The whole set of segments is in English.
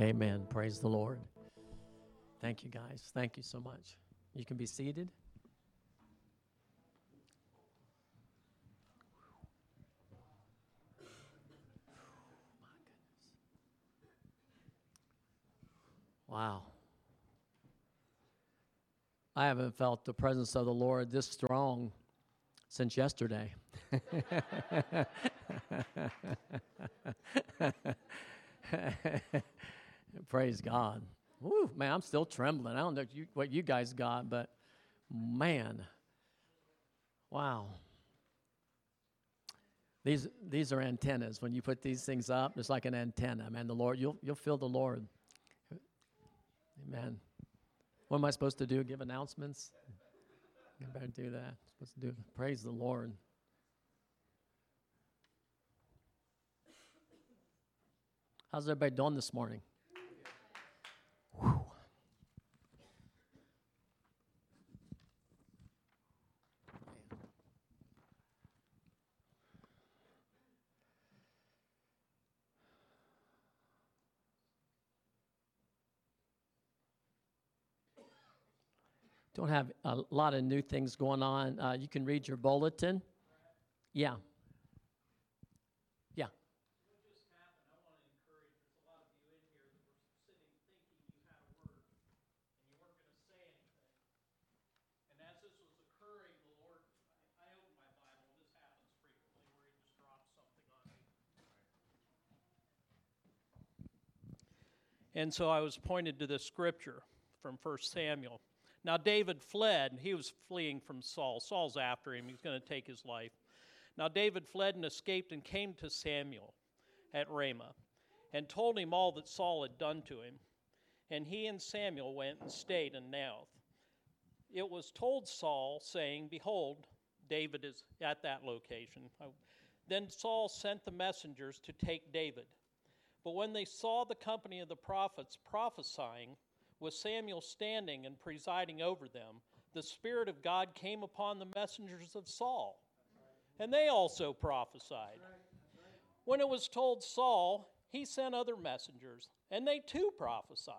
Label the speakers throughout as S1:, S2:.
S1: Amen. Praise the Lord. Thank you, guys. Thank you so much. You can be seated. Wow. I haven't felt the presence of the Lord this strong since yesterday. Praise God. Woo, man, I'm still trembling. I don't know what you guys got, but man, wow. These, these are antennas. When you put these things up, it's like an antenna, man. The Lord, you'll, you'll feel the Lord. Amen. What am I supposed to do? Give announcements? I better do that. I'm supposed to do praise the Lord. How's everybody doing this morning? Don't have a lot of new things going on. Uh, you can read your bulletin. Yeah. Yeah.
S2: And so I was pointed to this scripture from 1 Samuel. Now, David fled. and He was fleeing from Saul. Saul's after him. He's going to take his life. Now, David fled and escaped and came to Samuel at Ramah and told him all that Saul had done to him. And he and Samuel went and stayed in Naioth. It was told Saul, saying, Behold, David is at that location. Oh, then Saul sent the messengers to take David. But when they saw the company of the prophets prophesying, with Samuel standing and presiding over them, the Spirit of God came upon the messengers of Saul, and they also prophesied. When it was told Saul, he sent other messengers, and they too prophesied.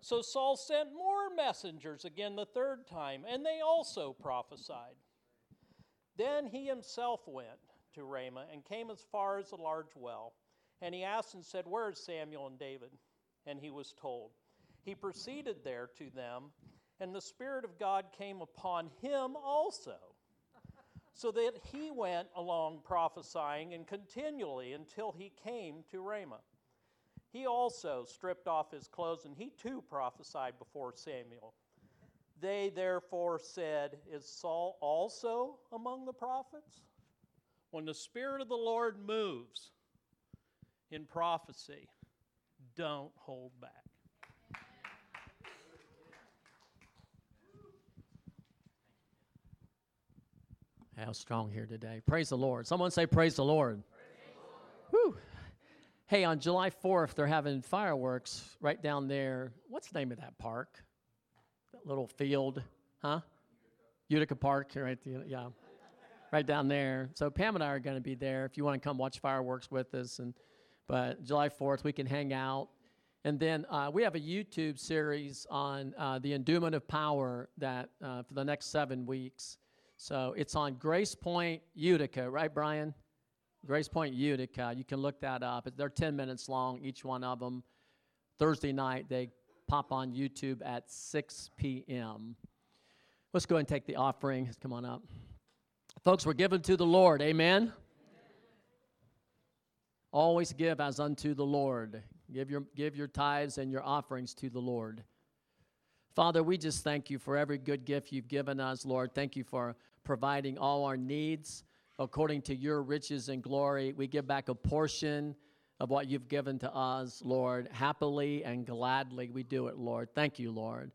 S2: So Saul sent more messengers again the third time, and they also prophesied. Then he himself went to Ramah and came as far as a large well. And he asked and said, Where is Samuel and David? And he was told. He proceeded there to them, and the Spirit of God came upon him also, so that he went along prophesying and continually until he came to Ramah. He also stripped off his clothes, and he too prophesied before Samuel. They therefore said, Is Saul also among the prophets? When the Spirit of the Lord moves in prophecy, don't hold back.
S1: How strong here today. Praise the Lord. Someone say, Praise the Lord. Whew. Hey, on July 4th, they're having fireworks right down there. What's the name of that park? That little field, huh? Utica Park, right? Yeah, right down there. So Pam and I are going to be there if you want to come watch fireworks with us. And but July 4th, we can hang out. And then uh, we have a YouTube series on uh, the endowment of power that uh, for the next seven weeks. So it's on Grace Point, Utica, right, Brian? Grace Point, Utica. You can look that up. They're 10 minutes long, each one of them. Thursday night, they pop on YouTube at 6 p.m. Let's go and take the offering. Come on up. Folks, we're given to the Lord. Amen? Amen. Always give as unto the Lord. Give your, give your tithes and your offerings to the Lord. Father, we just thank you for every good gift you've given us, Lord. Thank you for providing all our needs according to your riches and glory. We give back a portion of what you've given to us, Lord. Happily and gladly we do it, Lord. Thank you, Lord.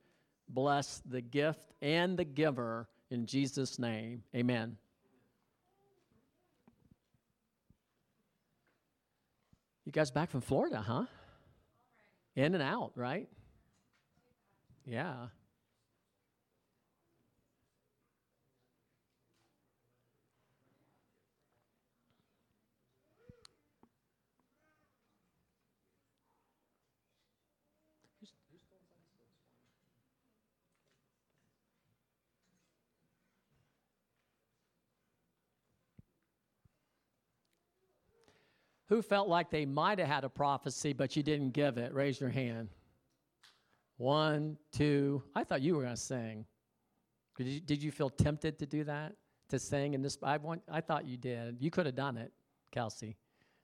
S1: Bless the gift and the giver in Jesus' name. Amen. You guys back from Florida, huh? In and out, right? Yeah. Who felt like they might have had a prophecy, but you didn't give it? Raise your hand. One, two. I thought you were going to sing. Did you, did you feel tempted to do that? To sing in this? I, want, I thought you did. You could have done it, Kelsey.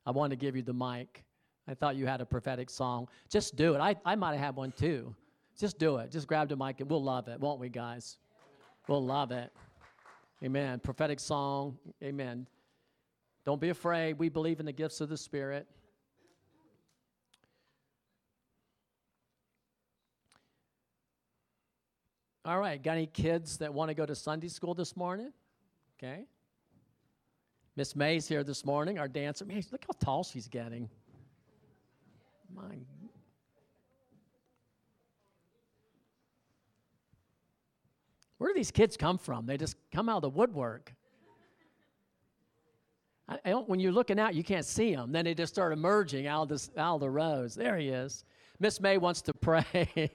S1: I wanted to give you the mic. I thought you had a prophetic song. Just do it. I, I might have had one too. Just do it. Just grab the mic and we'll love it, won't we, guys? We'll love it. Amen. Prophetic song. Amen. Don't be afraid. We believe in the gifts of the Spirit. All right. Got any kids that want to go to Sunday school this morning? Okay. Miss May's here this morning, our dancer. Man, look how tall she's getting. My Where do these kids come from? They just come out of the woodwork. I, I when you're looking out, you can't see them. Then they just start emerging out of, this, out of the rows. There he is. Miss May wants to pray.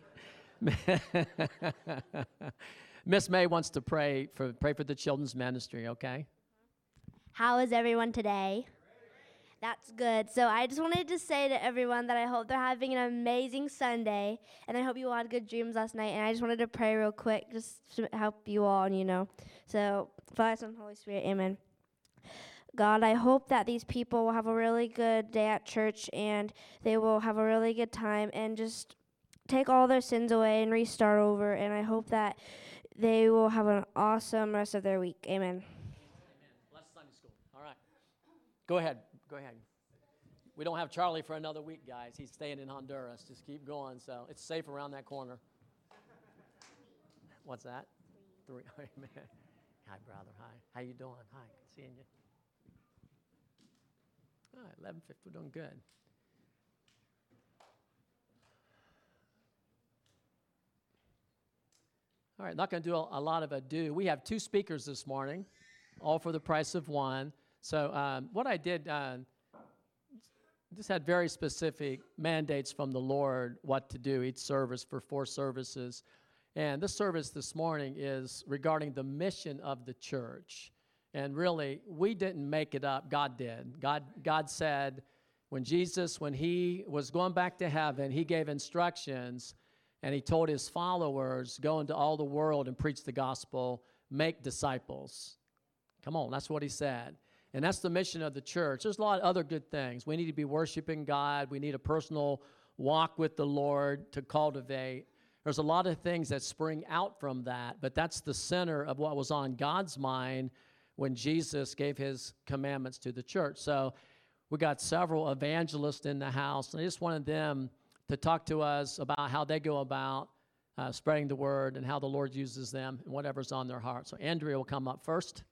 S1: Miss May wants to pray for pray for the children's ministry. Okay.
S3: How is everyone today? That's good. So I just wanted to say to everyone that I hope they're having an amazing Sunday, and I hope you all had good dreams last night. And I just wanted to pray real quick, just to help you all, you know. So, Father, Son, Holy Spirit, Amen. God, I hope that these people will have a really good day at church, and they will have a really good time, and just take all their sins away and restart over. And I hope that they will have an awesome rest of their week. Amen.
S1: Amen. Bless Sunday school. All right. Go ahead. Go ahead. We don't have Charlie for another week, guys. He's staying in Honduras. Just keep going. So it's safe around that corner. What's that? Three. Amen. Hi, brother. Hi. How you doing? Hi. Good seeing you. All right, 11 50. We're doing good. All right, not going to do a, a, lot of ado. We have two speakers this morning, all for the price of one. So, um, what I did, uh, just had very specific mandates from the Lord what to do each service for four services. And this service this morning is regarding the mission of the church. And really, we didn't make it up, God did. God, God said, when Jesus, when he was going back to heaven, he gave instructions and he told his followers, Go into all the world and preach the gospel, make disciples. Come on, that's what he said. And that's the mission of the church. There's a lot of other good things. We need to be worshiping God, we need a personal walk with the Lord to cultivate. There's a lot of things that spring out from that, but that's the center of what was on God's mind when Jesus gave his commandments to the church. So we got several evangelists in the house, and I just wanted them to talk to us about how they go about uh, spreading the word and how the Lord uses them and whatever's on their heart. So Andrea will come up first.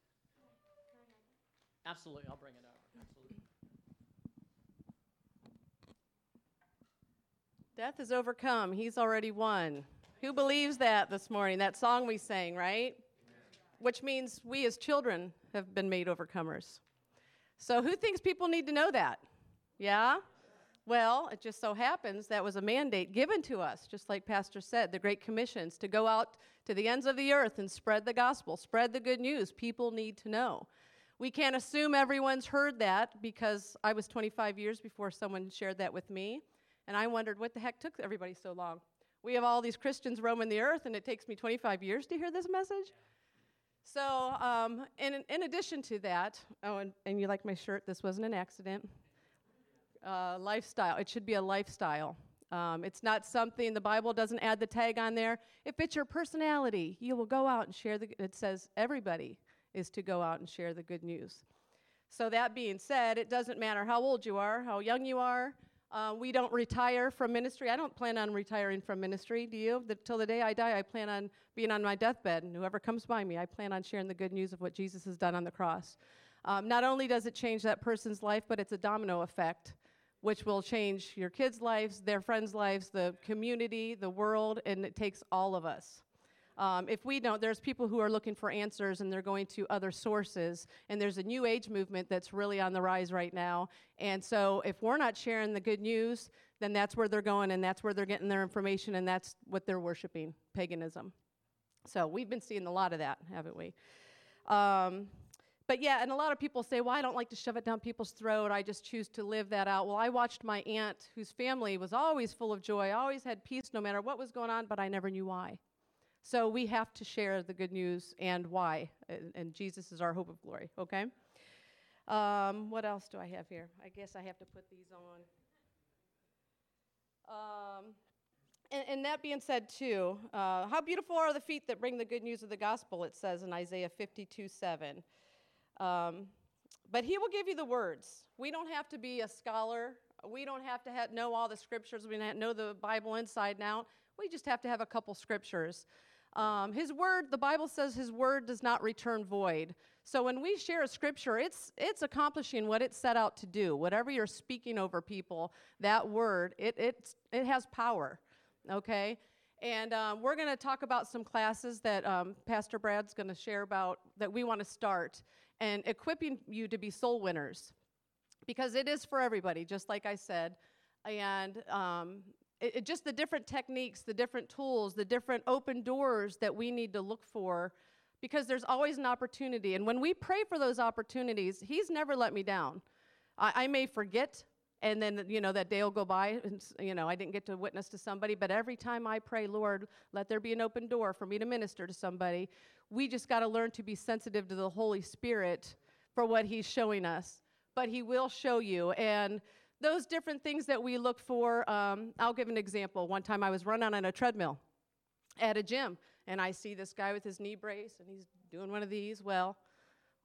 S1: Absolutely, I'll bring it up. Absolutely.
S4: Death is overcome. He's already won. Who believes that this morning? That song we sang, right? Which means we as children have been made overcomers. So who thinks people need to know that? Yeah? Well, it just so happens that was a mandate given to us, just like Pastor said, the Great Commissions, to go out to the ends of the earth and spread the gospel, spread the good news. People need to know. We can't assume everyone's heard that because I was 25 years before someone shared that with me, and I wondered what the heck took everybody so long. We have all these Christians roaming the earth, and it takes me 25 years to hear this message. So, um, in, in addition to that, oh, and, and you like my shirt, this wasn't an accident uh, lifestyle. It should be a lifestyle. Um, it's not something the Bible doesn't add the tag on there. If it's your personality, you will go out and share the. It says everybody is to go out and share the good news. So that being said, it doesn't matter how old you are, how young you are. Uh, we don't retire from ministry. I don't plan on retiring from ministry. Do you? Till the day I die, I plan on being on my deathbed, and whoever comes by me, I plan on sharing the good news of what Jesus has done on the cross. Um, not only does it change that person's life, but it's a domino effect which will change your kids' lives, their friends' lives, the community, the world, and it takes all of us. Um, if we don't, there's people who are looking for answers and they're going to other sources. And there's a new age movement that's really on the rise right now. And so if we're not sharing the good news, then that's where they're going and that's where they're getting their information and that's what they're worshiping paganism. So we've been seeing a lot of that, haven't we? Um, but yeah, and a lot of people say, well, I don't like to shove it down people's throat. I just choose to live that out. Well, I watched my aunt, whose family was always full of joy, always had peace no matter what was going on, but I never knew why. So we have to share the good news and why. And, and Jesus is our hope of glory, okay? Um, what else do I have here? I guess I have to put these on. Um, and, and, that being said, too, uh, how beautiful are the feet that bring the good news of the gospel, it says in Isaiah 52 7. Um, but he will give you the words. We don't have to be a scholar. We don't have to have, know all the scriptures. We know the Bible inside and out. We just have to have a couple scriptures. Um, his word, the Bible says his word does not return void. So when we share a scripture, it's, it's accomplishing what it set out to do. Whatever you're speaking over people, that word, it, it's, it has power, okay? And um, we're going to talk about some classes that um, Pastor Brad's going to share about that we want to start and equipping you to be soul winners because it is for everybody, just like I said. And um, it, it just the different techniques, the different tools, the different open doors that we need to look for because there's always an opportunity. And when we pray for those opportunities, He's never let me down. I, I may forget, and then you know that day will go by, and you know I didn't get to witness to somebody. But every time I pray, Lord, let there be an open door for me to minister to somebody. We just got to learn to be sensitive to the Holy Spirit for what He's showing us. But He will show you, and those different things that we look for. Um, I'll give an example. One time I was running on a treadmill at a gym, and I see this guy with his knee brace, and he's doing one of these. Well,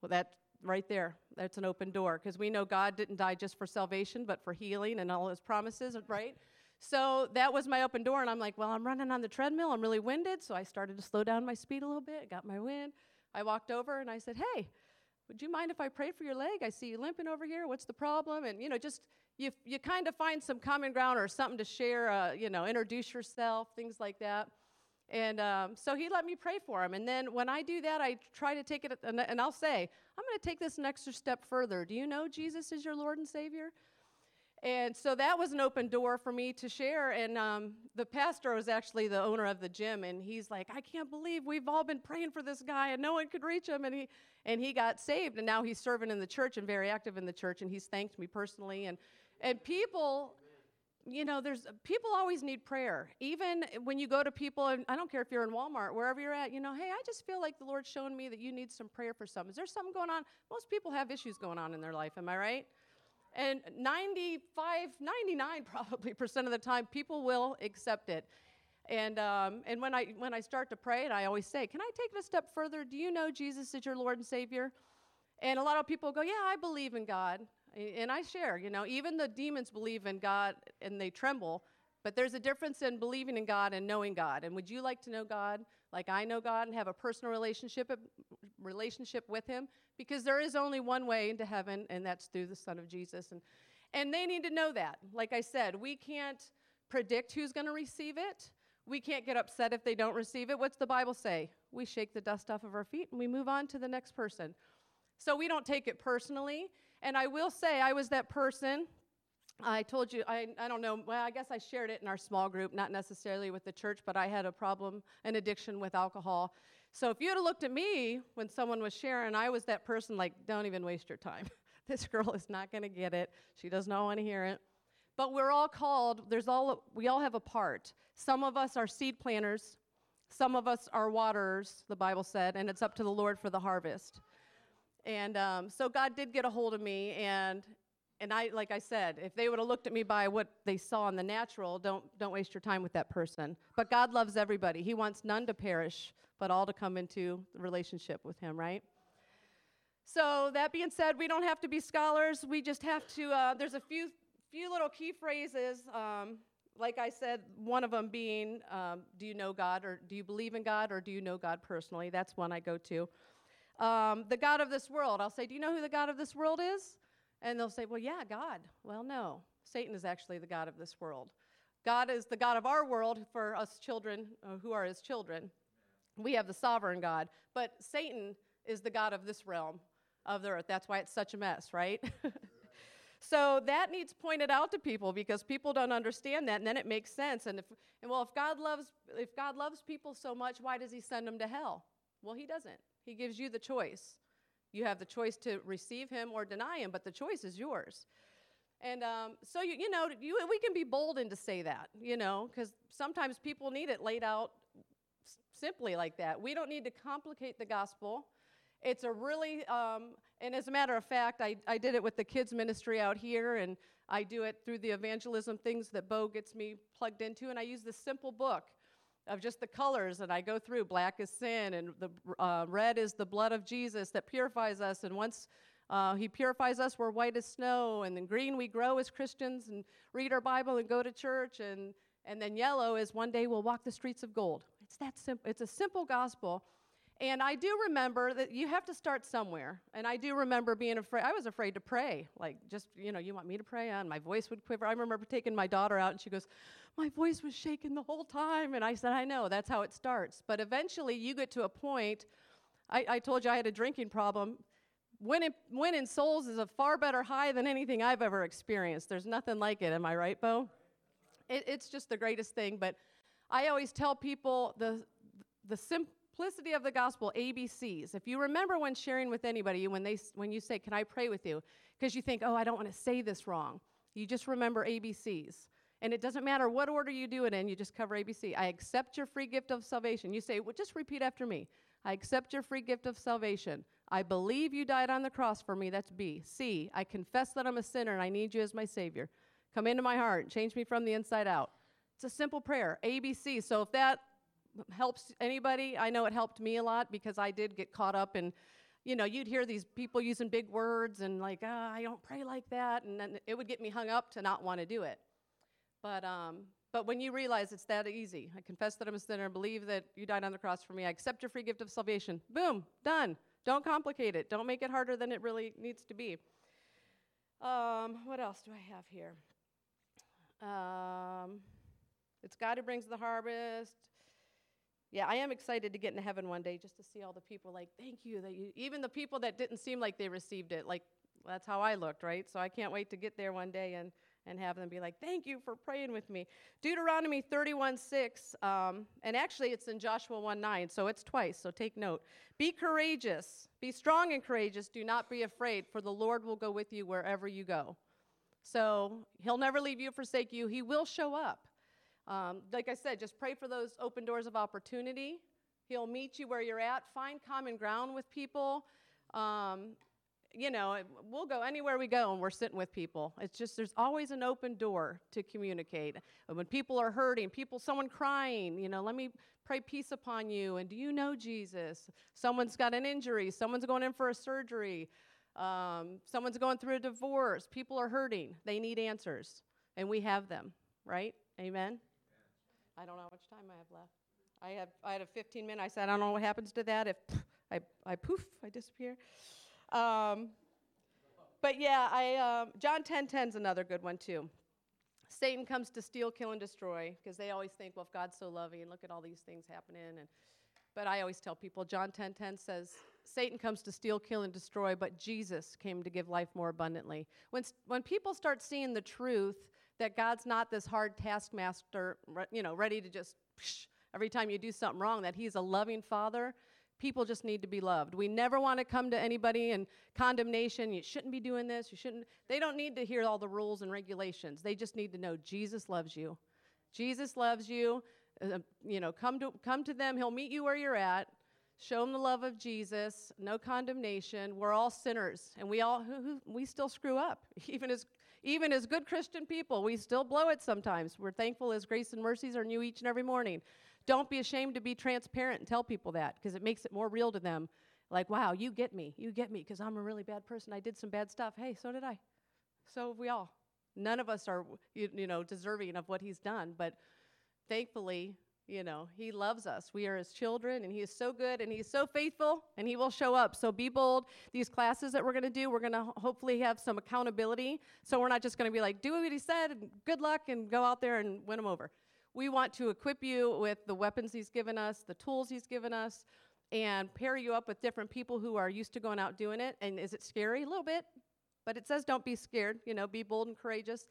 S4: well, that right there, that's an open door because we know God didn't die just for salvation, but for healing and all His promises, right? So that was my open door, and I'm like, well, I'm running on the treadmill. I'm really winded, so I started to slow down my speed a little bit. Got my wind. I walked over and I said, hey. Would you mind if I pray for your leg? I see you limping over here. What's the problem? And you know, just you, you kind of find some common ground or something to share, uh, you know, introduce yourself, things like that. And um, so he let me pray for him. And then when I do that, I try to take it, and, I'll say, I'm going to take this an extra step further. Do you know Jesus is your Lord and Savior? And so that was an open door for me to share. And um, the pastor was actually the owner of the gym, and he's like, I can't believe we've all been praying for this guy, and no one could reach him. And he and he got saved, and now he's serving in the church and very active in the church. And he's thanked me personally. And and people, you know, there's people always need prayer. Even when you go to people, and I don't care if you're in Walmart, wherever you're at, you know, hey, I just feel like the Lord's showing me that you need some prayer for something. Is there something going on? Most people have issues going on in their life, am I right? And 95, 99 probably percent of the time, people will accept it. And, um, and when, I, when I start to pray, and I always say, Can I take it a step further? Do you know Jesus is your Lord and Savior? And a lot of people go, Yeah, I believe in God. And I share, you know, even the demons believe in God and they tremble, but there's a difference in believing in God and knowing God. And would you like to know God like I know God and have a personal relationship uh, relationship with him? Because there is only one way into heaven and that's through the son of Jesus and and they need to know that. Like I said, we can't predict who's going to receive it. We can't get upset if they don't receive it. What's the Bible say? We shake the dust off of our feet and we move on to the next person. So we don't take it personally. And I will say, I was that person. I told you, I, I don't know, well, I guess I shared it in our small group, not necessarily with the church, but I had a problem, an addiction with alcohol. So if you had looked at me when someone was sharing, I was that person like, don't even waste your time. this girl is not going to get it. She does not want to hear it. But we're all called, there's all, we all have a part. Some of us are seed planters, some of us are waterers, the Bible said, and it's up to the Lord for the harvest. And um, so God did get a hold of me, and and I, like I said, if they would have looked at me by what they saw in the natural, don't don't waste your time with that person. But God loves everybody. He wants none to perish, but all to come into the relationship with Him, right? So that being said, we don't have to be scholars. We just have to. Uh, there's a few few little key phrases. Um, like I said, one of them being, um, "Do you know God?" or "Do you believe in God?" or "Do you know God personally?" That's one I go to um, the God of this world. I'll say, Do you know who the God of this world is? And they'll say, Well, yeah, God. Well, no. Satan is actually the God of this world. God is the God of our world for us children uh, who are his children. We have the sovereign God. But Satan is the God of this realm of the earth. That's why it's such a mess, right? so that needs pointed out to people because people don't understand that and then it makes sense. And if and well if God loves if God loves people so much, why does he send them to hell? Well, he doesn't. He gives you the choice. You have the choice to receive him or deny him, but the choice is yours. And um, so, you, you know, you, we can be bold and to say that, you know, because sometimes people need it laid out s- simply like that. We don't need to complicate the gospel. It's a really, um, and as a matter of fact, I, I did it with the kids' ministry out here, and I do it through the evangelism things that Beau gets me plugged into, and I use this simple book of just the colors, and I go through black is sin, and the uh, red is the blood of Jesus that purifies us, and once uh, he purifies us, we're white as snow, and then green we grow as Christians and read our Bible and go to church, and and then yellow is one day we'll walk the streets of gold. It's that simple. It's a simple gospel. And I do remember that you have to start somewhere. And I do remember being afraid. I was afraid to pray. Like, just, you know, you want me to pray? And my voice would quiver. I remember taking my daughter out, and she goes, My voice was shaking the whole time. And I said, I know, that's how it starts. But eventually, you get to a point. I, I told you I had a drinking problem. Winning, winning souls is a far better high than anything I've ever experienced. There's nothing like it. Am I right, Beau? It, it's just the greatest thing. But I always tell people the, the simple simplicity of the gospel abcs if you remember when sharing with anybody when they when you say can i pray with you? Because you think oh i don't want to say this wrong. You just remember abcs and it doesn't matter what order you do it in you just cover abc i accept your free gift of salvation. You say well just repeat after me. I accept your free gift of salvation. I believe you died on the cross for me. That's b. C. I confess that i'm a sinner and i need you as my savior. Come into my heart change me from the inside out. It's a simple prayer. Abc so if that helps anybody. I know it helped me a lot because I did get caught up in, you know, you'd hear these people using big words and like, ah, I don't pray like that, and then it would get me hung up to not want to do it. But um, but when you realize it's that easy, I confess that I'm a sinner, believe that you died on the cross for me, I accept your free gift of salvation. Boom, done. Don't complicate it. Don't make it harder than it really needs to be. Um, what else do I have here? Um, it's God who brings the harvest. Yeah, I am excited to get into heaven one day just to see all the people like, thank you that you even the people that didn't seem like they received it, like that's how I looked, right? So I can't wait to get there one day and and have them be like, thank you for praying with me. Deuteronomy 31 6, um, and actually it's in Joshua 1 9, so it's twice, so take note. Be courageous, be strong and courageous, do not be afraid, for the Lord will go with you wherever you go. So he'll never leave you, forsake you, he will show up. Um, like I said, just pray for those open doors of opportunity. He'll meet you where you're at. Find common ground with people. Um, you know, we'll go anywhere we go and we're sitting with people. It's just there's always an open door to communicate. When people are hurting, people, someone crying, you know, let me pray peace upon you. And do you know Jesus? Someone's got an injury. Someone's going in for a surgery. Um, someone's going through a divorce. People are hurting. They need answers, and we have them. Right? Amen. I don't know how much time I have left. I have I had a 15 minute. I said I don't know what happens to that if I I poof I disappear. Um, but yeah, I um, John 10:10 is another good one too. Satan comes to steal, kill, and destroy because they always think, well, if God's so loving, look at all these things happening. And but I always tell people, John 10:10 says, Satan comes to steal, kill, and destroy, but Jesus came to give life more abundantly. When when people start seeing the truth that God's not this hard taskmaster, you know, ready to just psh, every time you do something wrong, that He's a loving Father. People just need to be loved. We never want to come to anybody in condemnation. You shouldn't be doing this. You shouldn't. They don't need to hear all the rules and regulations. They just need to know Jesus loves you. Jesus loves you. Uh, you know, come to come to them. He'll meet you where you're at. Show them the love of Jesus. No condemnation. We're all sinners, and we all who, who, we still screw up. Even as even as good Christian people, we still blow it sometimes. We're thankful as grace and mercies are new each and every morning. Don't be ashamed to be transparent and tell people that because it makes it more real to them. Like, wow, you get me. You get me because I'm a really bad person. I did some bad stuff. Hey, so did I. So have we all. None of us are, you, you know, deserving of what he's done, but thankfully, you know, he loves us. We are his children, and he is so good, and he's so faithful, and he will show up. So be bold. These classes that we're going to do, we're going to hopefully have some accountability. So we're not just going to be like, do what he said, and good luck, and go out there and win them over. We want to equip you with the weapons he's given us, the tools he's given us, and pair you up with different people who are used to going out doing it. And is it scary? A little bit. But it says don't be scared, you know, be bold and courageous.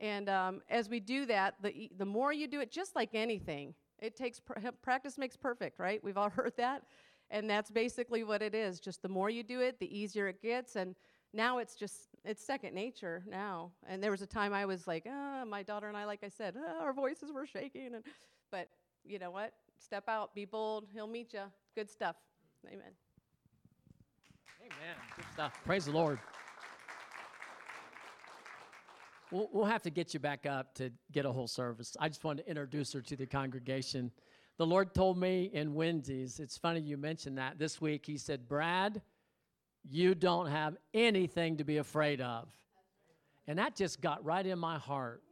S4: And um, as we do that, the, the more you do it, just like anything, it takes pr- practice makes perfect, right? We've all heard that. And that's basically what it is. Just the more you do it, the easier it gets. And now it's just, it's second nature now. And there was a time I was like, ah, my daughter and I, like I said, ah, our voices were shaking. And, but you know what? Step out, be bold. He'll meet you. Good stuff. Amen.
S1: Amen. Good stuff. Praise the Lord. We'll, we'll have to get you back up to get a whole service. I just wanted to introduce her to the congregation. The Lord told me in Wendy's, it's funny you mentioned that this week. He said, Brad, you don't have anything to be afraid of. And that just got right in my heart.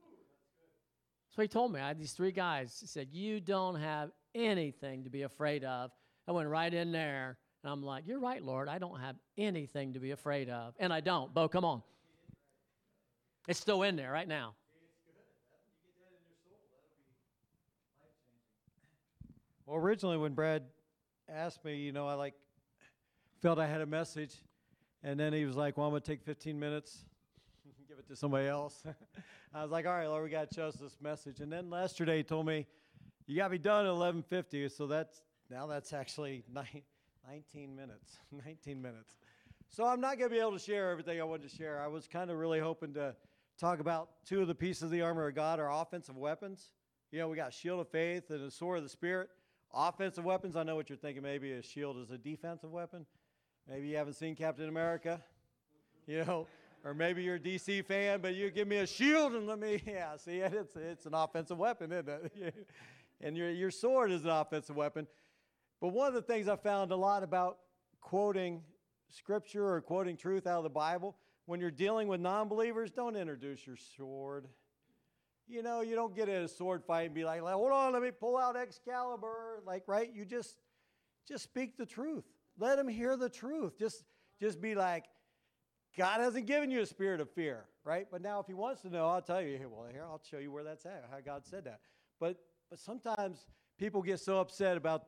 S1: So he told me, I had these three guys. He said, You don't have anything to be afraid of. I went right in there, and I'm like, You're right, Lord. I don't have anything to be afraid of. And I don't. Beau, come on. It's still in there right now.
S5: Well, originally when Brad asked me, you know, I like felt I had a message, and then he was like, "Well, I'm gonna take 15 minutes, give it to somebody else." I was like, "All right, Lord, we got trust this message." And then yesterday he told me, "You got to be done at 11:50." So that's now that's actually nine, 19 minutes. 19 minutes. So I'm not gonna be able to share everything I wanted to share. I was kind of really hoping to talk about two of the pieces of the armor of God, are offensive weapons. You know, we got shield of faith and the sword of the spirit. Offensive weapons, I know what you're thinking. Maybe a shield is a defensive weapon. Maybe you haven't seen Captain America, you know, or maybe you're a DC fan, but you give me a shield and let me, yeah, see, it's, it's an offensive weapon, isn't it? and your, your sword is an offensive weapon. But one of the things I found a lot about quoting scripture or quoting truth out of the Bible, when you're dealing with non believers, don't introduce your sword. You know, you don't get in a sword fight and be like, hold on, let me pull out Excalibur. Like, right? You just just speak the truth. Let them hear the truth. Just just be like, God hasn't given you a spirit of fear, right? But now if he wants to know, I'll tell you, well, here, I'll show you where that's at, how God said that. But but sometimes people get so upset about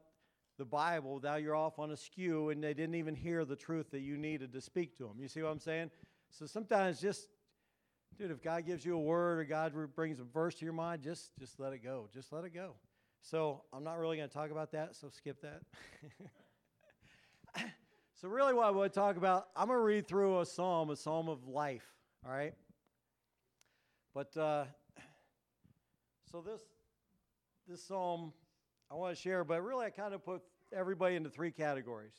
S5: the Bible, now you're off on a skew and they didn't even hear the truth that you needed to speak to them. You see what I'm saying? So sometimes just dude, if God gives you a word or God brings a verse to your mind, just just let it go. Just let it go. So I'm not really going to talk about that, so skip that. so really what I want to talk about, I'm going to read through a psalm, a psalm of life, all right? But uh, so this this psalm I want to share, but really I kind of put everybody into three categories.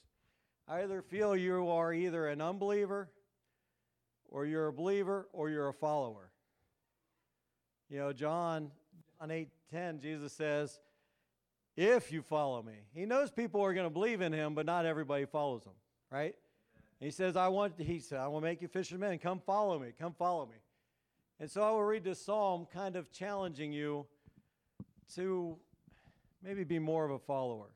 S5: I either feel you are either an unbeliever, or you're a believer or you're a follower. You know, John, on 8:10, Jesus says, if you follow me. He knows people are going to believe in him, but not everybody follows him, right? He says, I want, he said, I will make you fishermen. Come follow me. Come follow me. And so I will read this psalm kind of challenging you to maybe be more of a follower.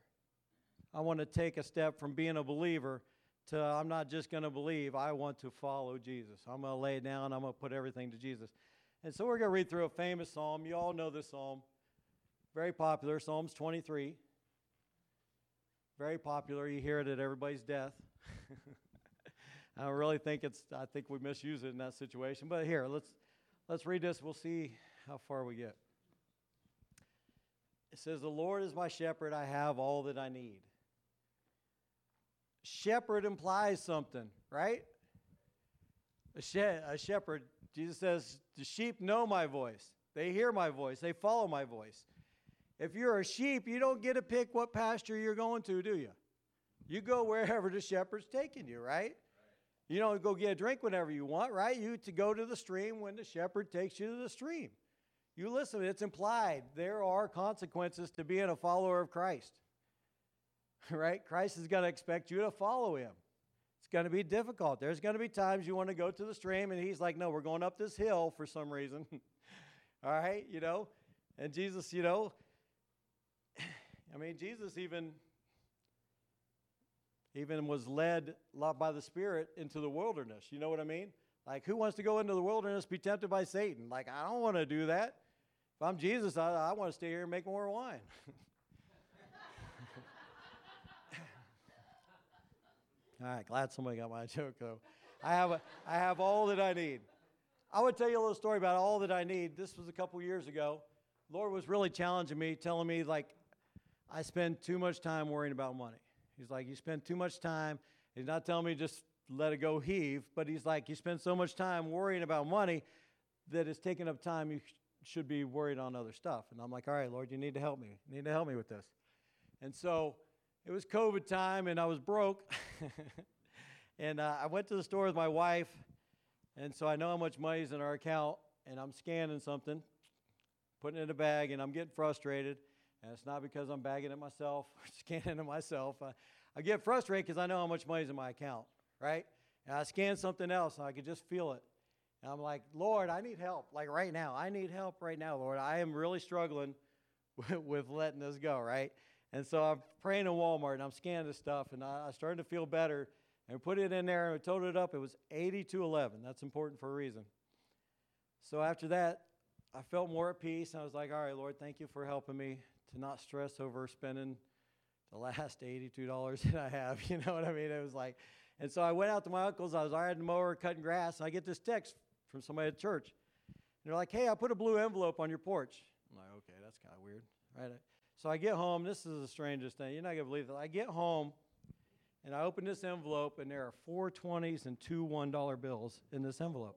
S5: I want to take a step from being a believer to I'm not just going to believe, I want to follow Jesus. I'm going to lay it down, I'm going to put everything to Jesus. And so we're going to read through a famous psalm. You all know this psalm. Very popular, Psalms 23. Very popular. You hear it at everybody's death. I really think it's I think we misuse it in that situation. But here, let's let's read this. We'll see how far we get. It says, The Lord is my shepherd, I have all that I need shepherd implies something, right? A, she- a shepherd, Jesus says, the sheep know my voice. They hear my voice. They follow my voice. If you're a sheep, you don't get to pick what pasture you're going to, do you? You go wherever the shepherd's taking you, right? You don't go get a drink whenever you want, right? You to go to the stream when the shepherd takes you to the stream. You listen, it's implied. There are consequences to being a follower of Christ. right? Christ is going to expect you to follow him. It's going to be difficult. There's going to be times you want to go to the stream, and he's like, no, we're going up this hill for some reason. All right, you know? And Jesus, you know, I mean, Jesus even even was led by the Spirit into the wilderness. You know what I mean? Like, who wants to go into the wilderness, be tempted by Satan? Like, I don't want to do that. If I'm Jesus, I, I want to stay here and make more wine. All right, glad somebody got my joke though. I have, a, I have all that I need. I would tell you a little story about all that I need. This was a couple years ago. Lord was really challenging me, telling me like I spend too much time worrying about money. He's like, You spend too much time. He's not telling me just let it go heave, but he's like, You spend so much time worrying about money that it's taking up time you sh- should be worried on other stuff. And I'm like, All right, Lord, you need to help me. You need to help me with this. And so it was COVID time and I was broke. and uh, I went to the store with my wife. And so I know how much money's in our account. And I'm scanning something, putting it in a bag, and I'm getting frustrated. And it's not because I'm bagging it myself or scanning it myself. I, I get frustrated because I know how much money's in my account, right? And I scan something else and I could just feel it. And I'm like, Lord, I need help. Like right now, I need help right now, Lord. I am really struggling with, with letting this go, right? And so I'm praying in Walmart and I'm scanning this stuff and I, I started to feel better and put it in there and we totaled it up. It was 8211. That's important for a reason. So after that, I felt more at peace. And I was like, all right, Lord, thank you for helping me to not stress over spending the last $82 that I have. You know what I mean? It was like, and so I went out to my uncle's. I was riding the mower, cutting grass, and I get this text from somebody at church. And they're like, hey, I put a blue envelope on your porch. I'm like, okay, that's kind of weird, right? So I get home. This is the strangest thing. You're not going to believe this. I get home, and I open this envelope, and there are four 20s and two $1 bills in this envelope.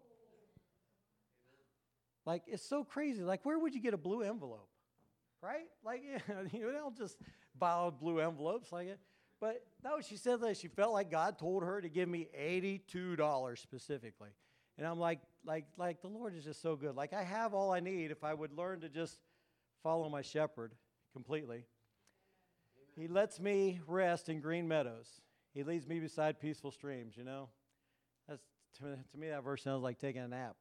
S5: Like, it's so crazy. Like, where would you get a blue envelope? Right? Like, you know, they don't just buy blue envelopes like it. But no, she said that she felt like God told her to give me $82 specifically. And I'm like, like, like the Lord is just so good. Like I have all I need if I would learn to just follow my shepherd completely. He lets me rest in green meadows. He leads me beside peaceful streams, you know? That's to, to me that verse sounds like taking a nap.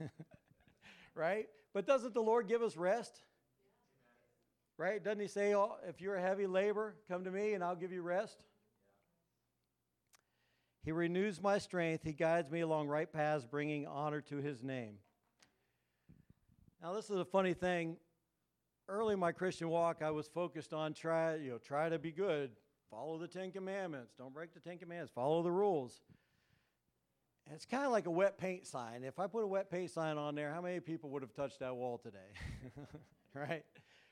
S5: right? But doesn't the Lord give us rest? Right? Doesn't he say, oh, if you're a heavy labor, come to me and I'll give you rest? He renews my strength. He guides me along right paths, bringing honor to his name. Now, this is a funny thing. Early in my Christian walk, I was focused on try, you know, try to be good, follow the Ten Commandments, don't break the Ten Commandments, follow the rules. And it's kind of like a wet paint sign. If I put a wet paint sign on there, how many people would have touched that wall today? right?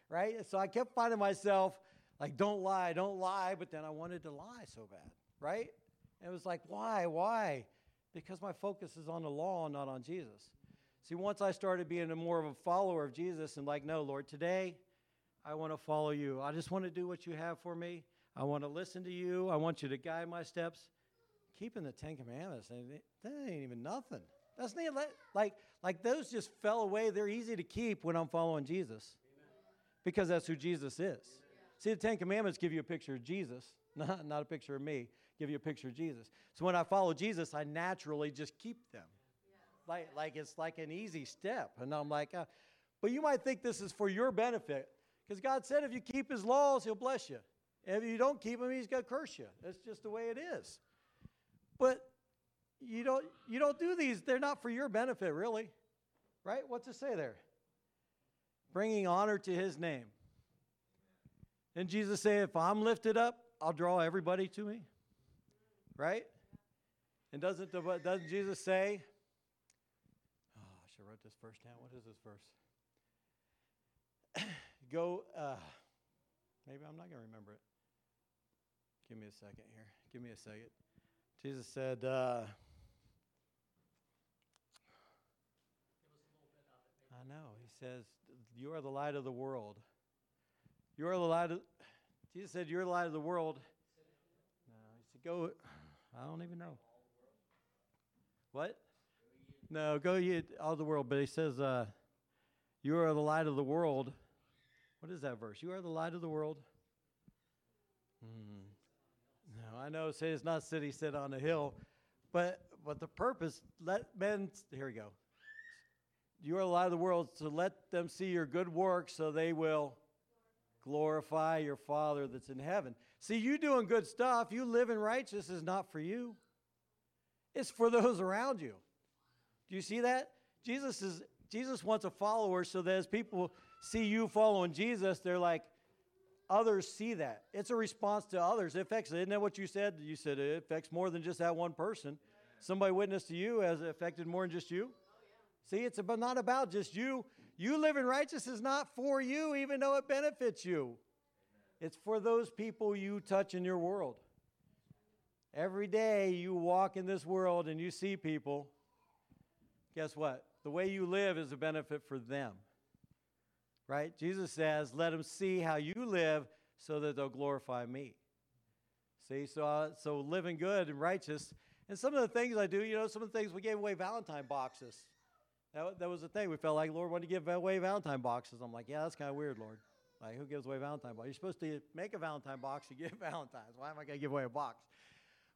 S5: right? So I kept finding myself like, don't lie, don't lie, but then I wanted to lie so bad, right? And it was like, why, why? Because my focus is on the law not on Jesus. See, once I started being a more of a follower of Jesus and like, no, Lord, today I want to follow you. I just want to do what you have for me. I want to listen to you. I want you to guide my steps. Keeping the Ten Commandments, that ain't even nothing. That's not like like those just fell away. They're easy to keep when I'm following Jesus because that's who Jesus is. See, the Ten Commandments give you a picture of Jesus, not, not a picture of me, give you a picture of Jesus. So when I follow Jesus, I naturally just keep them. Like, like it's like an easy step. And I'm like, uh, but you might think this is for your benefit because God said if you keep his laws, he'll bless you. And if you don't keep them, he's going to curse you. That's just the way it is. But you don't, you don't do these, they're not for your benefit, really. Right? What's it say there? bringing honor to his name. And Jesus said, If I'm lifted up, I'll draw everybody to me. Right? And doesn't, the, doesn't Jesus say, Oh, I should have wrote this verse down. What is this verse? Go, uh, maybe I'm not going to remember it. Give me a second here. Give me a second. Jesus said, uh, I know. He says, You are the light of the world. You are the light of, Jesus said, You're the light of the world. No, he said, Go, I don't even know. What? No, go ye all the world. But he says, uh, You are the light of the world. What is that verse? You are the light of the world. Hmm. No, I know. Say it's not city set on a hill, but but the purpose. Let men. Here we go. You are the light of the world, so let them see your good works so they will glorify your Father that's in heaven. See, you doing good stuff, you living righteous is not for you. It's for those around you. Do you see that? Jesus is Jesus wants a follower so that as people see you following Jesus, they're like, others see that. It's a response to others. It affects, isn't that what you said? You said it affects more than just that one person. Somebody witnessed to you has affected more than just you. See, it's about, not about just you. You living righteous is not for you, even though it benefits you. It's for those people you touch in your world. Every day you walk in this world and you see people, guess what? The way you live is a benefit for them. Right? Jesus says, let them see how you live so that they'll glorify me. See, so, uh, so living good and righteous. And some of the things I do, you know, some of the things we gave away Valentine boxes. That, that was the thing. We felt like Lord wanted to give away Valentine boxes. I'm like, yeah, that's kind of weird, Lord. Like, who gives away Valentine boxes? You're supposed to make a Valentine box to give Valentines. Why am I going to give away a box?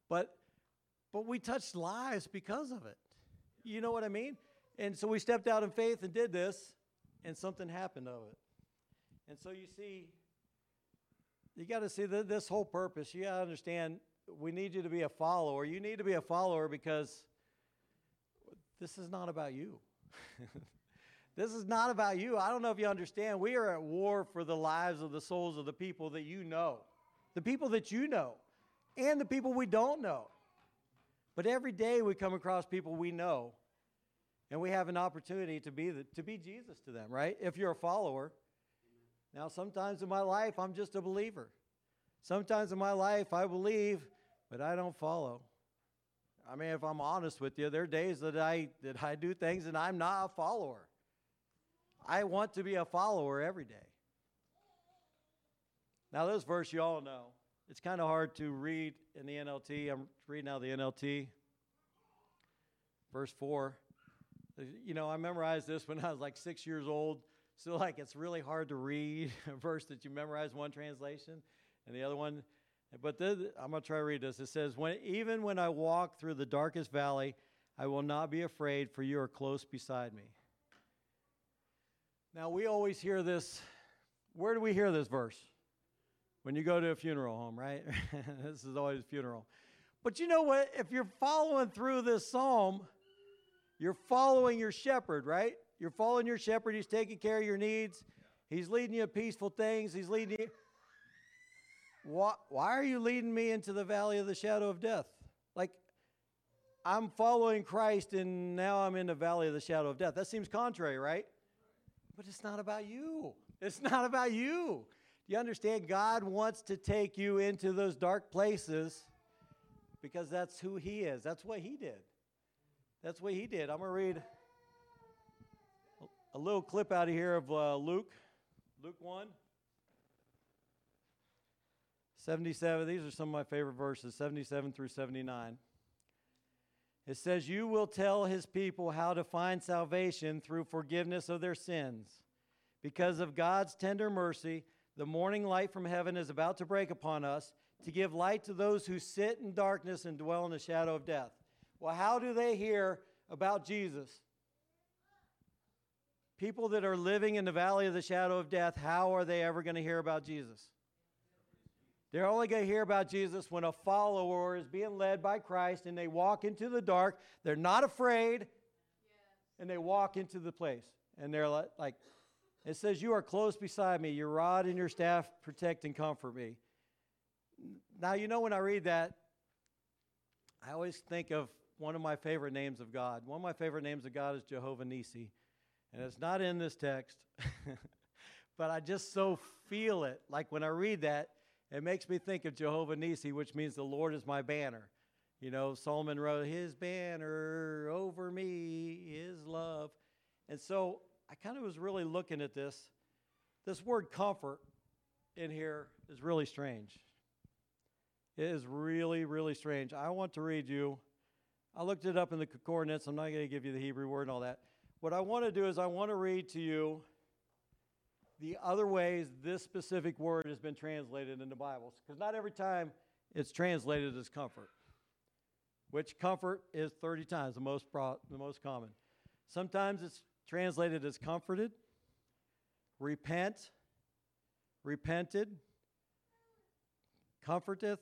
S5: But, but we touched lives because of it. You know what I mean? And so we stepped out in faith and did this, and something happened of it. And so you see, you got to see the, this whole purpose. You got to understand we need you to be a follower. You need to be a follower because this is not about you. this is not about you. I don't know if you understand. We are at war for the lives of the souls of the people that you know, the people that you know, and the people we don't know. But every day we come across people we know, and we have an opportunity to be, the, to be Jesus to them, right? If you're a follower. Now, sometimes in my life, I'm just a believer. Sometimes in my life, I believe, but I don't follow. I mean, if I'm honest with you, there are days that I that I do things and I'm not a follower. I want to be a follower every day. Now, this verse you all know. It's kind of hard to read in the NLT. I'm reading now the NLT. Verse 4. You know, I memorized this when I was like six years old. So, like, it's really hard to read a verse that you memorize one translation and the other one but this, I'm going to try to read this. It says, when, Even when I walk through the darkest valley, I will not be afraid, for you are close beside me. Now, we always hear this. Where do we hear this verse? When you go to a funeral home, right? this is always a funeral. But you know what? If you're following through this psalm, you're following your shepherd, right? You're following your shepherd. He's taking care of your needs. He's leading you peaceful things. He's leading you. Why, why are you leading me into the valley of the shadow of death? Like, I'm following Christ and now I'm in the valley of the shadow of death. That seems contrary, right? But it's not about you. It's not about you. You understand? God wants to take you into those dark places because that's who He is. That's what He did. That's what He did. I'm going to read a little clip out of here of uh, Luke, Luke 1. 77, these are some of my favorite verses, 77 through 79. It says, You will tell his people how to find salvation through forgiveness of their sins. Because of God's tender mercy, the morning light from heaven is about to break upon us to give light to those who sit in darkness and dwell in the shadow of death. Well, how do they hear about Jesus? People that are living in the valley of the shadow of death, how are they ever going to hear about Jesus? They're only going to hear about Jesus when a follower is being led by Christ and they walk into the dark. They're not afraid and they walk into the place. And they're like, it says, You are close beside me. Your rod and your staff protect and comfort me. Now, you know, when I read that, I always think of one of my favorite names of God. One of my favorite names of God is Jehovah Nisi. And it's not in this text, but I just so feel it. Like when I read that, it makes me think of Jehovah Nisi, which means the Lord is my banner. You know, Solomon wrote, His banner over me is love. And so I kind of was really looking at this. This word comfort in here is really strange. It is really, really strange. I want to read you. I looked it up in the concordance. I'm not going to give you the Hebrew word and all that. What I want to do is I want to read to you the other ways this specific word has been translated in the Bibles, Because not every time it's translated as comfort, which comfort is 30 times the most, pro- the most common. Sometimes it's translated as comforted, repent, repented, comforteth,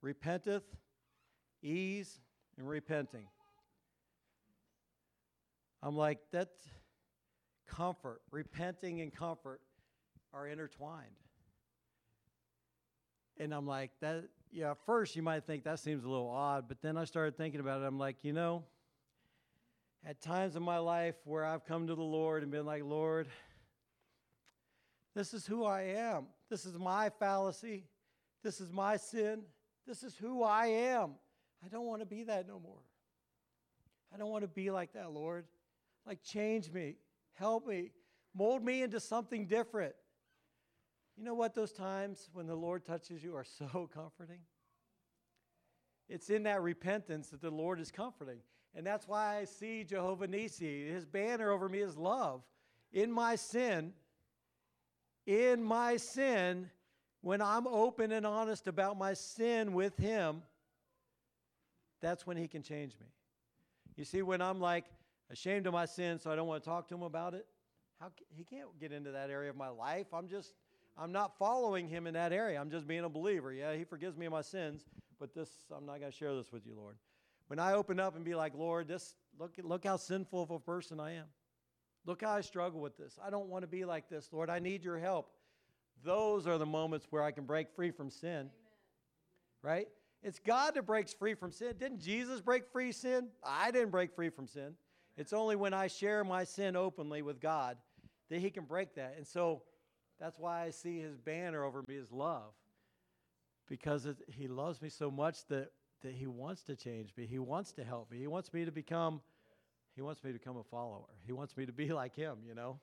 S5: repenteth, ease, and repenting. I'm like, that comfort, repenting and comfort are intertwined. And I'm like, that, yeah, first you might think that seems a little odd, but then I started thinking about it. I'm like, you know, at times in my life where I've come to the Lord and been like, Lord, this is who I am. This is my fallacy. This is my sin. This is who I am. I don't want to be that no more. I don't want to be like that, Lord. Like, change me, help me, mold me into something different. You know what? Those times when the Lord touches you are so comforting. It's in that repentance that the Lord is comforting. And that's why I see Jehovah Nisi. His banner over me is love. In my sin, in my sin, when I'm open and honest about my sin with Him, that's when He can change me. You see, when I'm like ashamed of my sin, so I don't want to talk to Him about it, how He can't get into that area of my life. I'm just, I'm not following Him in that area. I'm just being a believer. Yeah, He forgives me of my sins, but this, I'm not going to share this with you, Lord. When I open up and be like, Lord, this, look, look how sinful of a person I am. Look how I struggle with this. I don't want to be like this, Lord. I need your help. Those are the moments where I can break free from sin. Amen. Right? It's God that breaks free from sin. Didn't Jesus break free sin? I didn't break free from sin. It's only when I share my sin openly with God that He can break that. And so that's why I see His banner over me is love. Because it, He loves me so much that, that He wants to change me. He wants to help me. He wants me to become he wants me to become a follower. He wants me to be like him, you know?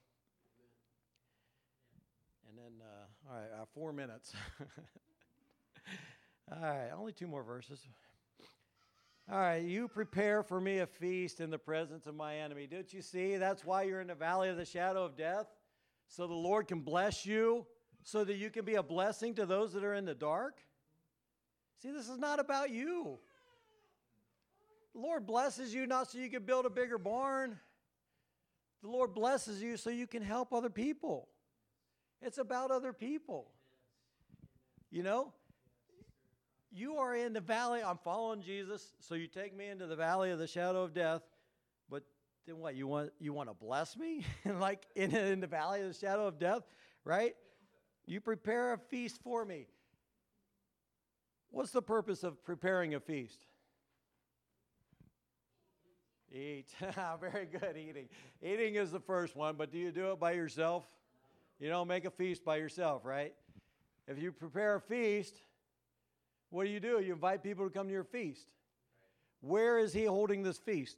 S5: And then, uh, all right, uh, four minutes. all right, only two more verses. All right, you prepare for me a feast in the presence of my enemy. Don't you see? That's why you're in the valley of the shadow of death, so the Lord can bless you, so that you can be a blessing to those that are in the dark. See, this is not about you. The Lord blesses you not so you can build a bigger barn. The Lord blesses you so you can help other people. It's about other people. You know? You are in the valley. I'm following Jesus, so you take me into the valley of the shadow of death. But then what? You want you want to bless me? like in, in the valley of the shadow of death, right? You prepare a feast for me. What's the purpose of preparing a feast? Eat. Very good eating. Eating is the first one, but do you do it by yourself? You don't make a feast by yourself, right? If you prepare a feast, what do you do? You invite people to come to your feast. Where is he holding this feast?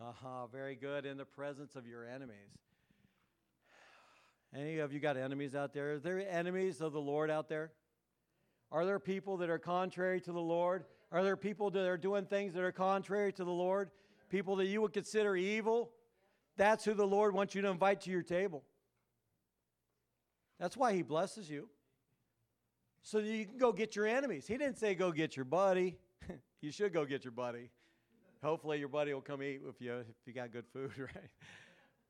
S5: Uh huh. Very good. In the presence of your enemies. Any of you got enemies out there? Are there enemies of the Lord out there? Are there people that are contrary to the Lord? Are there people that are doing things that are contrary to the Lord? People that you would consider evil? That's who the Lord wants you to invite to your table. That's why He blesses you. So that you can go get your enemies. He didn't say go get your buddy. you should go get your buddy. Hopefully, your buddy will come eat with you if you got good food, right?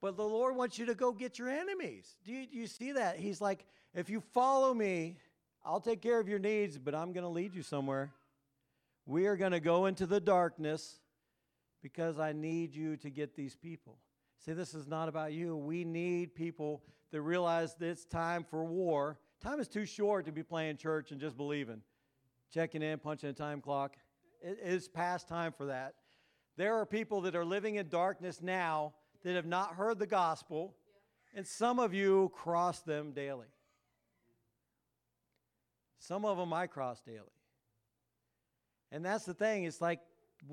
S5: But the Lord wants you to go get your enemies. Do you, do you see that? He's like, if you follow me, I'll take care of your needs, but I'm going to lead you somewhere. We are going to go into the darkness because I need you to get these people. See, this is not about you. We need people that realize that it's time for war. Time is too short to be playing church and just believing, checking in, punching a time clock. It is past time for that. There are people that are living in darkness now that have not heard the gospel, and some of you cross them daily. Some of them I cross daily. And that's the thing. It's like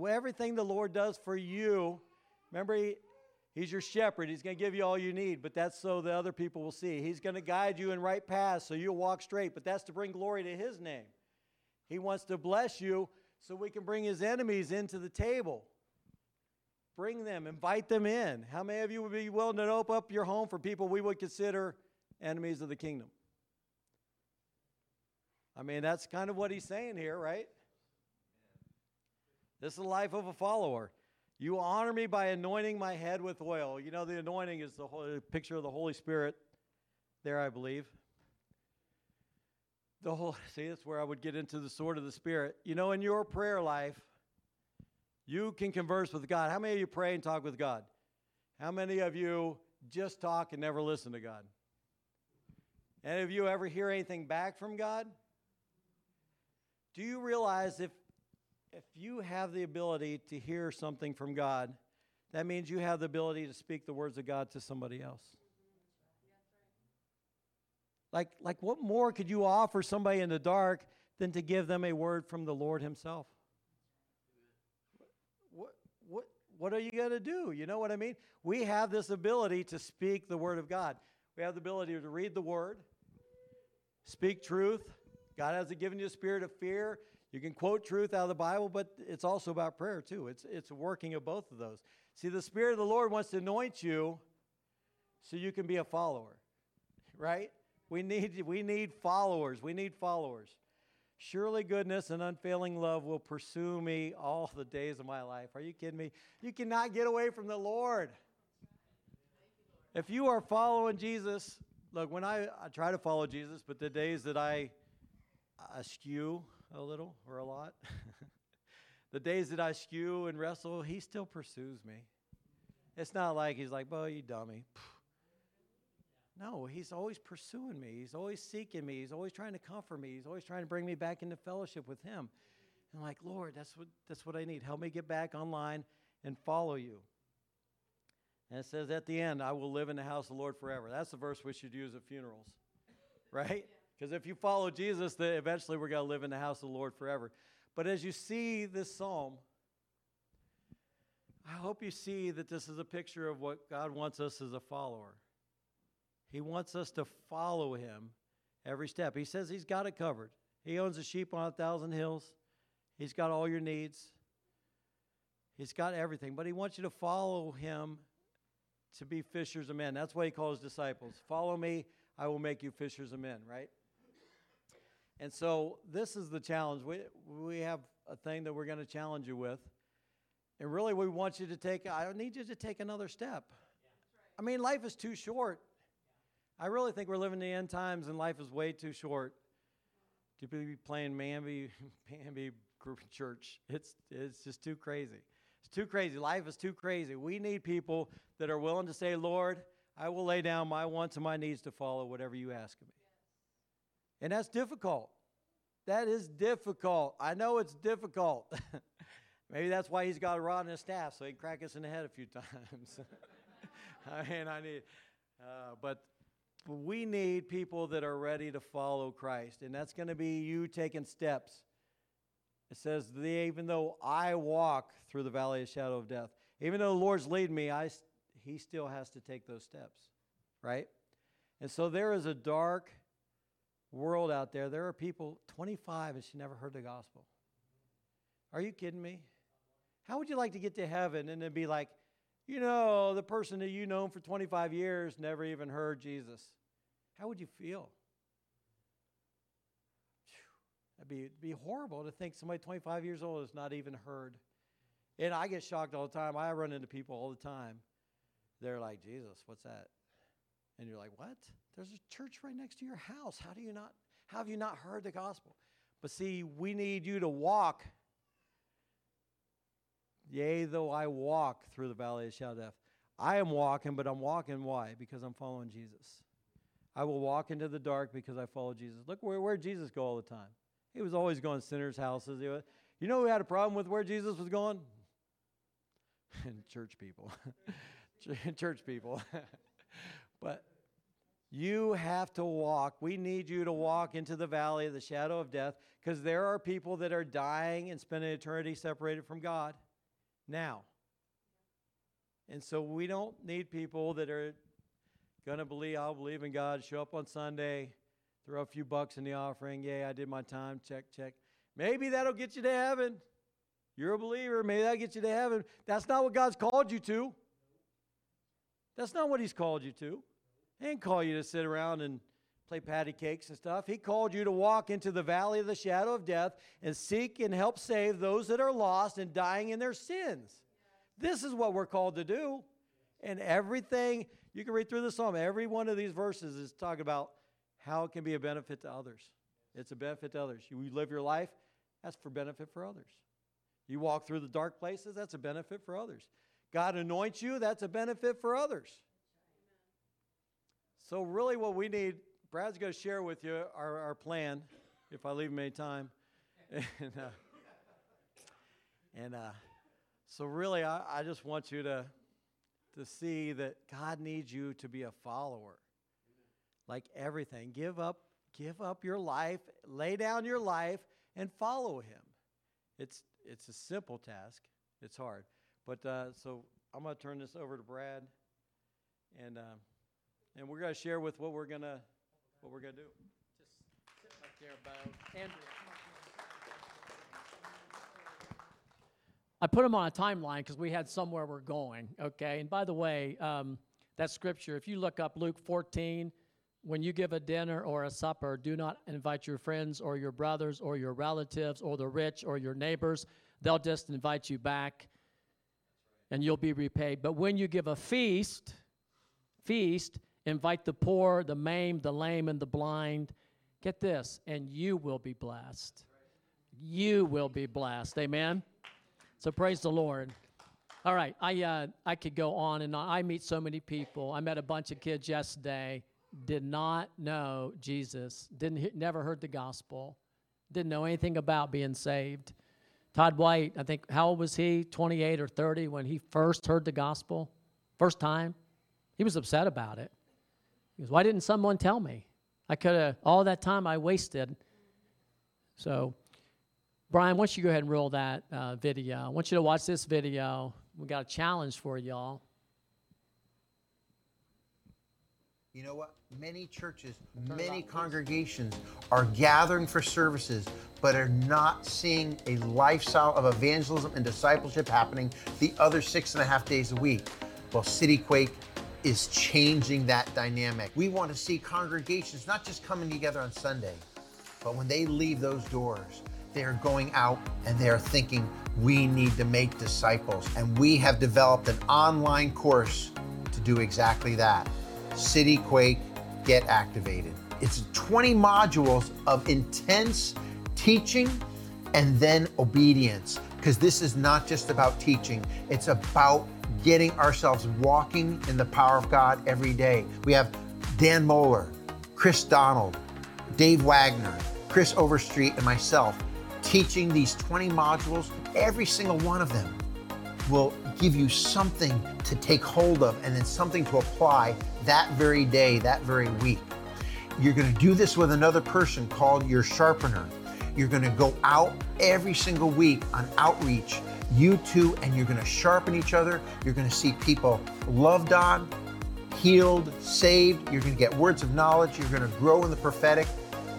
S5: everything the Lord does for you, remember, he, He's your shepherd. He's going to give you all you need, but that's so the other people will see. He's going to guide you in right paths so you'll walk straight, but that's to bring glory to His name. He wants to bless you so we can bring His enemies into the table. Bring them, invite them in. How many of you would be willing to open up your home for people we would consider enemies of the kingdom? I mean, that's kind of what he's saying here, right? This is the life of a follower. You honor me by anointing my head with oil. You know, the anointing is the whole, picture of the Holy Spirit there, I believe. The whole, see, that's where I would get into the sword of the Spirit. You know, in your prayer life, you can converse with God. How many of you pray and talk with God? How many of you just talk and never listen to God? Any of you ever hear anything back from God? Do you realize if if you have the ability to hear something from God, that means you have the ability to speak the words of God to somebody else. Like, like what more could you offer somebody in the dark than to give them a word from the Lord Himself. What, what, what are you going to do? You know what I mean? We have this ability to speak the Word of God. We have the ability to read the Word, speak truth. God hasn't given you a spirit of fear. You can quote truth out of the Bible, but it's also about prayer too. It's, it's working of both of those. See, the Spirit of the Lord wants to anoint you so you can be a follower, right? We need, we need followers. We need followers. Surely goodness and unfailing love will pursue me all the days of my life. Are you kidding me? You cannot get away from the Lord. If you are following Jesus, look, when I, I try to follow Jesus, but the days that I askew a little or a lot, the days that I skew and wrestle, he still pursues me. It's not like he's like, "Boy, you dummy." No, he's always pursuing me. He's always seeking me. He's always trying to comfort me. He's always trying to bring me back into fellowship with him. And I'm like, Lord, that's what that's what I need. Help me get back online and follow you. And it says at the end, I will live in the house of the Lord forever. That's the verse we should use at funerals. Right? Because if you follow Jesus, then eventually we're going to live in the house of the Lord forever. But as you see this psalm, I hope you see that this is a picture of what God wants us as a follower. He wants us to follow him every step. He says he's got it covered. He owns a sheep on a thousand hills. He's got all your needs. He's got everything, but he wants you to follow him to be fishers of men. That's why he calls disciples. Follow me, I will make you fishers of men, right? And so this is the challenge. We, we have a thing that we're going to challenge you with. And really, we want you to take, I need you to take another step. I mean, life is too short. I really think we're living the end times and life is way too short to be playing Manby, Manby group church. It's, it's just too crazy. It's too crazy. Life is too crazy. We need people that are willing to say, Lord, I will lay down my wants and my needs to follow whatever you ask of me. And that's difficult. That is difficult. I know it's difficult. Maybe that's why he's got a rod and a staff, so he can crack us in the head a few times. I mean, I need, uh, but we need people that are ready to follow Christ, and that's going to be you taking steps. It says, even though I walk through the valley of shadow of death, even though the Lord's leading me, I, he still has to take those steps, right? And so there is a dark world out there. There are people 25 and she never heard the gospel. Are you kidding me? How would you like to get to heaven and then be like, you know, the person that you known for 25 years never even heard Jesus? How would you feel? That'd be, be horrible to think somebody 25 years old has not even heard. And I get shocked all the time. I run into people all the time. They're like, Jesus, what's that? And you're like, what? There's a church right next to your house. How do you not, how have you not heard the gospel? But see, we need you to walk Yea, though I walk through the valley of shadow death. I am walking, but I'm walking why? Because I'm following Jesus. I will walk into the dark because I follow Jesus. Look where where Jesus go all the time. He was always going sinners' houses. You know who had a problem with where Jesus was going? Church people. Church people. but you have to walk. We need you to walk into the valley of the shadow of death because there are people that are dying and spending eternity separated from God now. And so we don't need people that are going to believe, I'll believe in God, show up on Sunday, throw a few bucks in the offering. Yay, I did my time. Check, check. Maybe that'll get you to heaven. You're a believer. Maybe that'll get you to heaven. That's not what God's called you to. That's not what He's called you to. He didn't call you to sit around and play patty cakes and stuff. He called you to walk into the valley of the shadow of death and seek and help save those that are lost and dying in their sins. This is what we're called to do. And everything, you can read through the psalm, every one of these verses is talking about how it can be a benefit to others. It's a benefit to others. You live your life, that's for benefit for others. You walk through the dark places, that's a benefit for others. God anoints you, that's a benefit for others. So, really, what we need Brad's going to share with you our, our plan, if I leave him any time. and uh, and uh, so, really, I, I just want you to, to see that God needs you to be a follower. Like everything. Give up give up your life, lay down your life, and follow Him. It's it's a simple task. It's hard, but uh, so I'm going to turn this over to Brad, and uh, and we're going to share with what we're gonna what we're gonna do.
S1: Just sit right there, Beau. Andrea, I put them on a timeline because we had somewhere we're going, okay? And by the way, um, that scripture, if you look up Luke 14, when you give a dinner or a supper, do not invite your friends or your brothers or your relatives or the rich or your neighbors. They'll just invite you back and you'll be repaid. But when you give a feast, feast, invite the poor, the maimed, the lame, and the blind. Get this, and you will be blessed. You will be blessed. Amen. So praise the Lord. All right, I uh, I could go on and on. I meet so many people. I met a bunch of kids yesterday. Did not know Jesus. Didn't he- never heard the gospel. Didn't know anything about being saved. Todd White, I think, how old was he? 28 or 30 when he first heard the gospel, first time. He was upset about it. He goes, "Why didn't someone tell me? I could have all that time I wasted." So Brian, why don't you go ahead and roll that uh, video? I want you to watch this video. We got a challenge for y'all.
S6: You know what? Many churches, many congregations are gathering for services, but are not seeing a lifestyle of evangelism and discipleship happening the other six and a half days a week. Well, City Quake is changing that dynamic. We want to see congregations not just coming together on Sunday, but when they leave those doors, they're going out and they're thinking, we need to make disciples. And we have developed an online course to do exactly that. City Quake Get Activated. It's 20 modules of intense teaching and then obedience. Because this is not just about teaching, it's about getting ourselves walking in the power of God every day. We have Dan Mohler, Chris Donald, Dave Wagner, Chris Overstreet, and myself teaching these 20 modules. Every single one of them will give you something to take hold of and then something to apply that very day, that very week. You're going to do this with another person called your sharpener. You're going to go out every single week on outreach, you two, and you're going to sharpen each other. You're going to see people loved on, healed, saved. You're going to get words of knowledge. You're going to grow in the prophetic.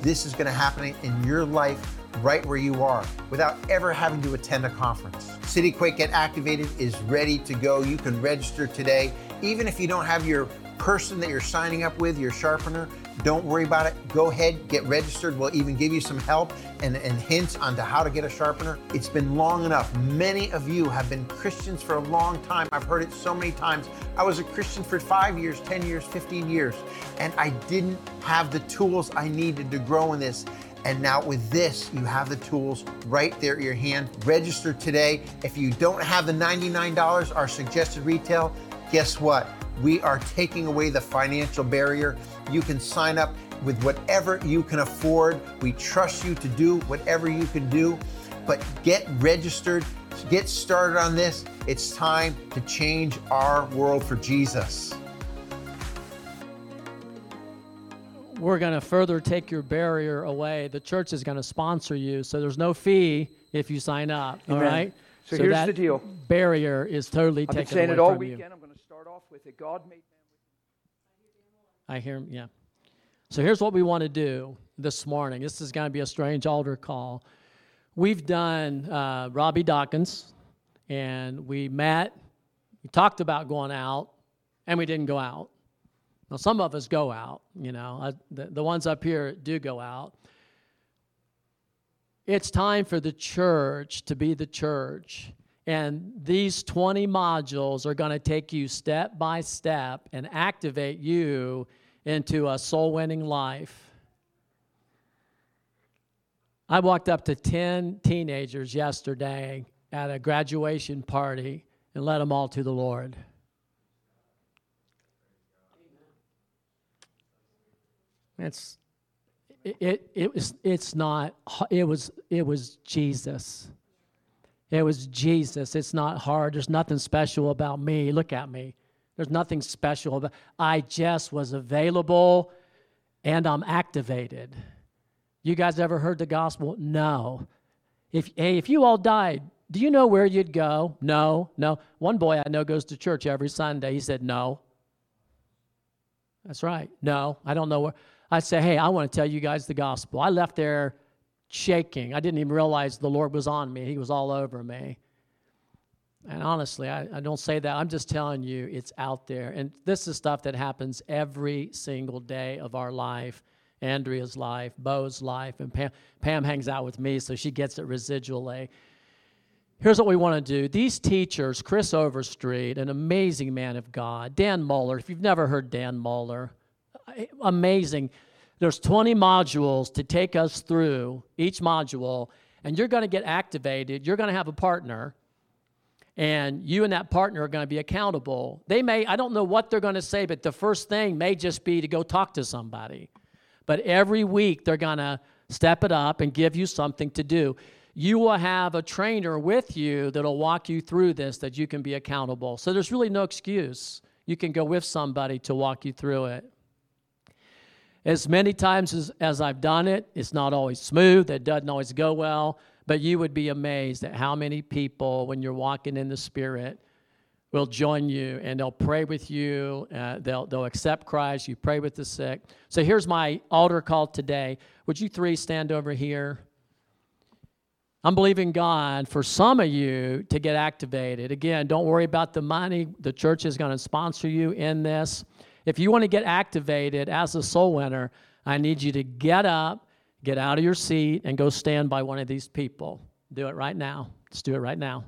S6: This is going to happen in your life right where you are without ever having to attend a conference. City Quake Get Activated is ready to go. You can register today. Even if you don't have your person that you're signing up with, your sharpener, don't worry about it. Go ahead, get registered. We'll even give you some help and, and hints onto how to get a sharpener. It's been long enough. Many of you have been Christians for a long time. I've heard it so many times. I was a Christian for five years, 10 years, 15 years, and I didn't have the tools I needed to grow in this. And now with this, you have the tools right there at your hand. Register today. If you don't have the $99, our suggested retail, guess what? We are taking away the financial barrier. You can sign up with whatever you can afford. We trust you to do whatever you can do, but get registered, get started on this. It's time to change our world for Jesus.
S1: We're going to further take your barrier away. The church is going to sponsor you, so there's no fee if you sign up. All
S7: Amen.
S1: right.
S7: So here's
S1: that
S7: the deal.
S1: Barrier is totally
S7: I've been
S1: taken
S7: saying
S1: away
S7: it all
S1: from you.
S7: weekend. With it. God made man.
S1: I hear him. Yeah. So here's what we want to do this morning. This is going to be a strange altar call. We've done uh, Robby Dawkins, and we met. We talked about going out, and we didn't go out. Now some of us go out. You know, I, the the ones up here do go out. It's time for the church to be the church. And these 20 modules are going to take you step by step and activate you into a soul winning life. I walked up to 10 teenagers yesterday at a graduation party and led them all to the Lord. It's it, it, it was it's not it was it was Jesus. It was Jesus. It's not hard. There's nothing special about me. Look at me. There's nothing special about I just was available and I'm activated. You guys ever heard the gospel? No. If, hey, if you all died, do you know where you'd go? No, no. One boy I know goes to church every Sunday. He said, No. That's right. No, I don't know where. I say, Hey, I want to tell you guys the gospel. I left there shaking. I didn't even realize the Lord was on me, He was all over me. And honestly, I, I don't say that. I'm just telling you it's out there. And this is stuff that happens every single day of our life. Andrea's life, Beau's life, and Pam, Pam hangs out with me, so she gets it residually. Here's what we want to do. These teachers, Chris Overstreet, an amazing man of God, Dan Mohler, if you've never heard Dan Mohler, amazing. There's 20 modules to take us through each module, and you're going to get activated. You're going to have a partner, and you and that partner are going to be accountable. They may, I don't know what they're going to say, but the first thing may just be to go talk to somebody. But every week, they're going to step it up and give you something to do you will have a trainer with you that'll walk you through this that you can be accountable. So there's really no excuse. You can go with somebody to walk you through it. As many times as, as I've done it, it's not always smooth, it doesn't always go well, but you would be amazed at how many people, when you're walking in the Spirit, will join you and they'll pray with you. Uh, they'll, they'll accept Christ. You pray with the sick. So here's my altar call today. Would you three stand over here? I'm believing God for some of you to get activated. Again, don't worry about the money. The church is going to sponsor you in this. If you want to get activated as a soul winner, I need you to get up, get out of your seat, and go stand by one of these people. Do it right now. Let's do it right now.